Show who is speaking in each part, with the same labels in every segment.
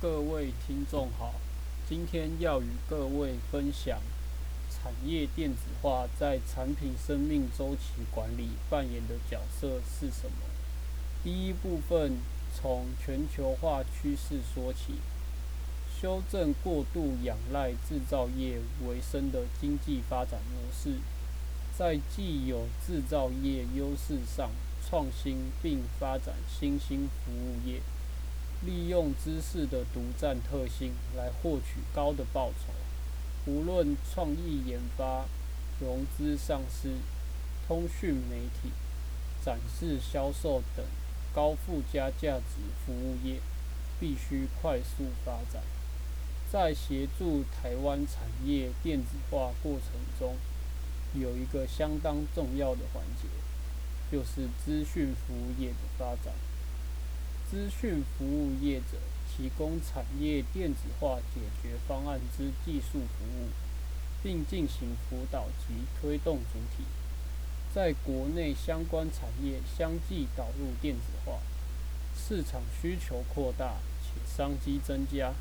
Speaker 1: 各位听众好，今天要与各位分享产业电子化在产品生命周期管理扮演的角色是什么。第一部分从全球化趋势说起，修正过度仰赖制造业为生的经济发展模式，在既有制造业优势上创新并发展新兴服务业。利用知识的独占特性来获取高的报酬，无论创意研发、融资上市、通讯媒体、展示销售等高附加价值服务业，必须快速发展。在协助台湾产业电子化过程中，有一个相当重要的环节，就是资讯服务业的发展。资讯服务业者提供产业电子化解决方案之技术服务，并进行辅导及推动主体，在国内相关产业相继导入电子化，市场需求扩大且商机增加，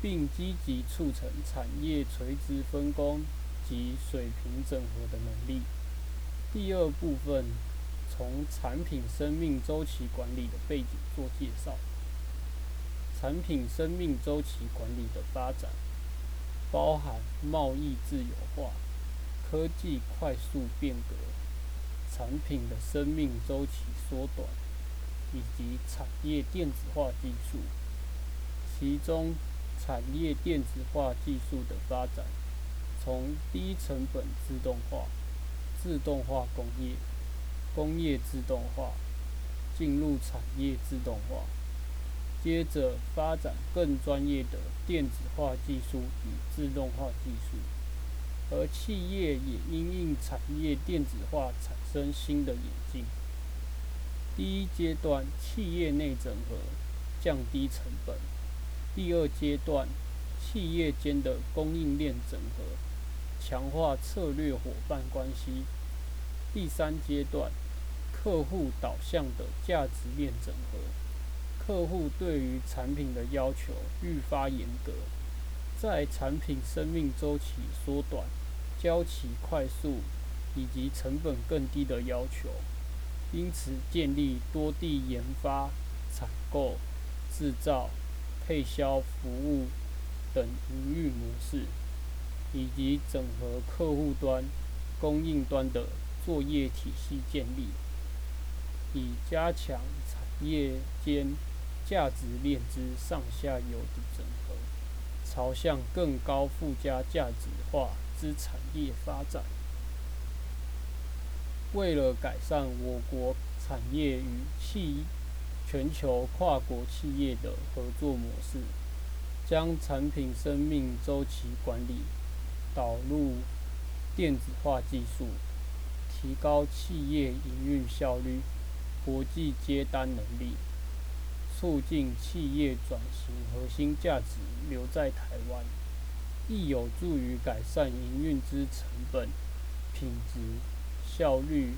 Speaker 1: 并积极促成产业垂直分工及水平整合的能力。第二部分。从产品生命周期管理的背景做介绍。产品生命周期管理的发展，包含贸易自由化、科技快速变革、产品的生命周期缩短，以及产业电子化技术。其中，产业电子化技术的发展，从低成本自动化、自动化工业。工业自动化进入产业自动化，接着发展更专业的电子化技术与自动化技术，而企业也因应产业电子化产生新的演进。第一阶段，企业内整合，降低成本；第二阶段，企业间的供应链整合，强化策略伙伴关系；第三阶段。客户导向的价值链整合，客户对于产品的要求愈发严格，在产品生命周期缩短、交期快速以及成本更低的要求，因此建立多地研发、采购、制造、配销服务等营运模式，以及整合客户端、供应端的作业体系建立。以加强产业间价值链之上下游的整合，朝向更高附加价值化之产业发展。为了改善我国产业与企全球跨国企业的合作模式，将产品生命周期管理导入电子化技术，提高企业营运效率。国际接单能力，促进企业转型，核心价值留在台湾，亦有助于改善营运之成本、品质、效率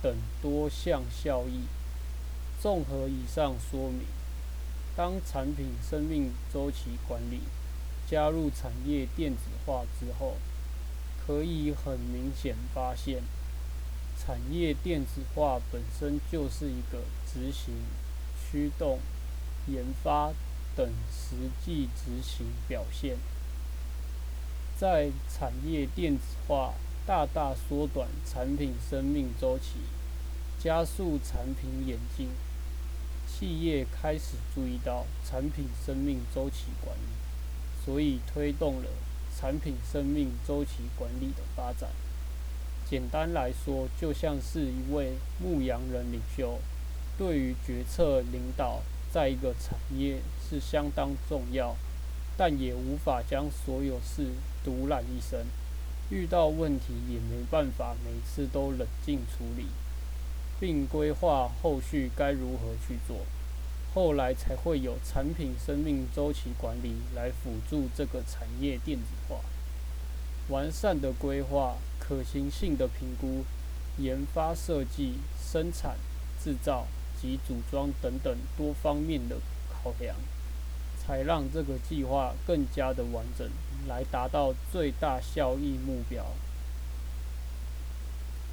Speaker 1: 等多项效益。综合以上说明，当产品生命周期管理加入产业电子化之后，可以很明显发现。产业电子化本身就是一个执行、驱动、研发等实际执行表现。在产业电子化大大缩短产品生命周期，加速产品演进，企业开始注意到产品生命周期管理，所以推动了产品生命周期管理的发展。简单来说，就像是一位牧羊人领袖，对于决策领导，在一个产业是相当重要，但也无法将所有事独揽一身。遇到问题也没办法每次都冷静处理，并规划后续该如何去做。后来才会有产品生命周期管理来辅助这个产业电子化，完善的规划。可行性的评估、研发、设计、生产、制造及组装等等多方面的考量，才让这个计划更加的完整，来达到最大效益目标。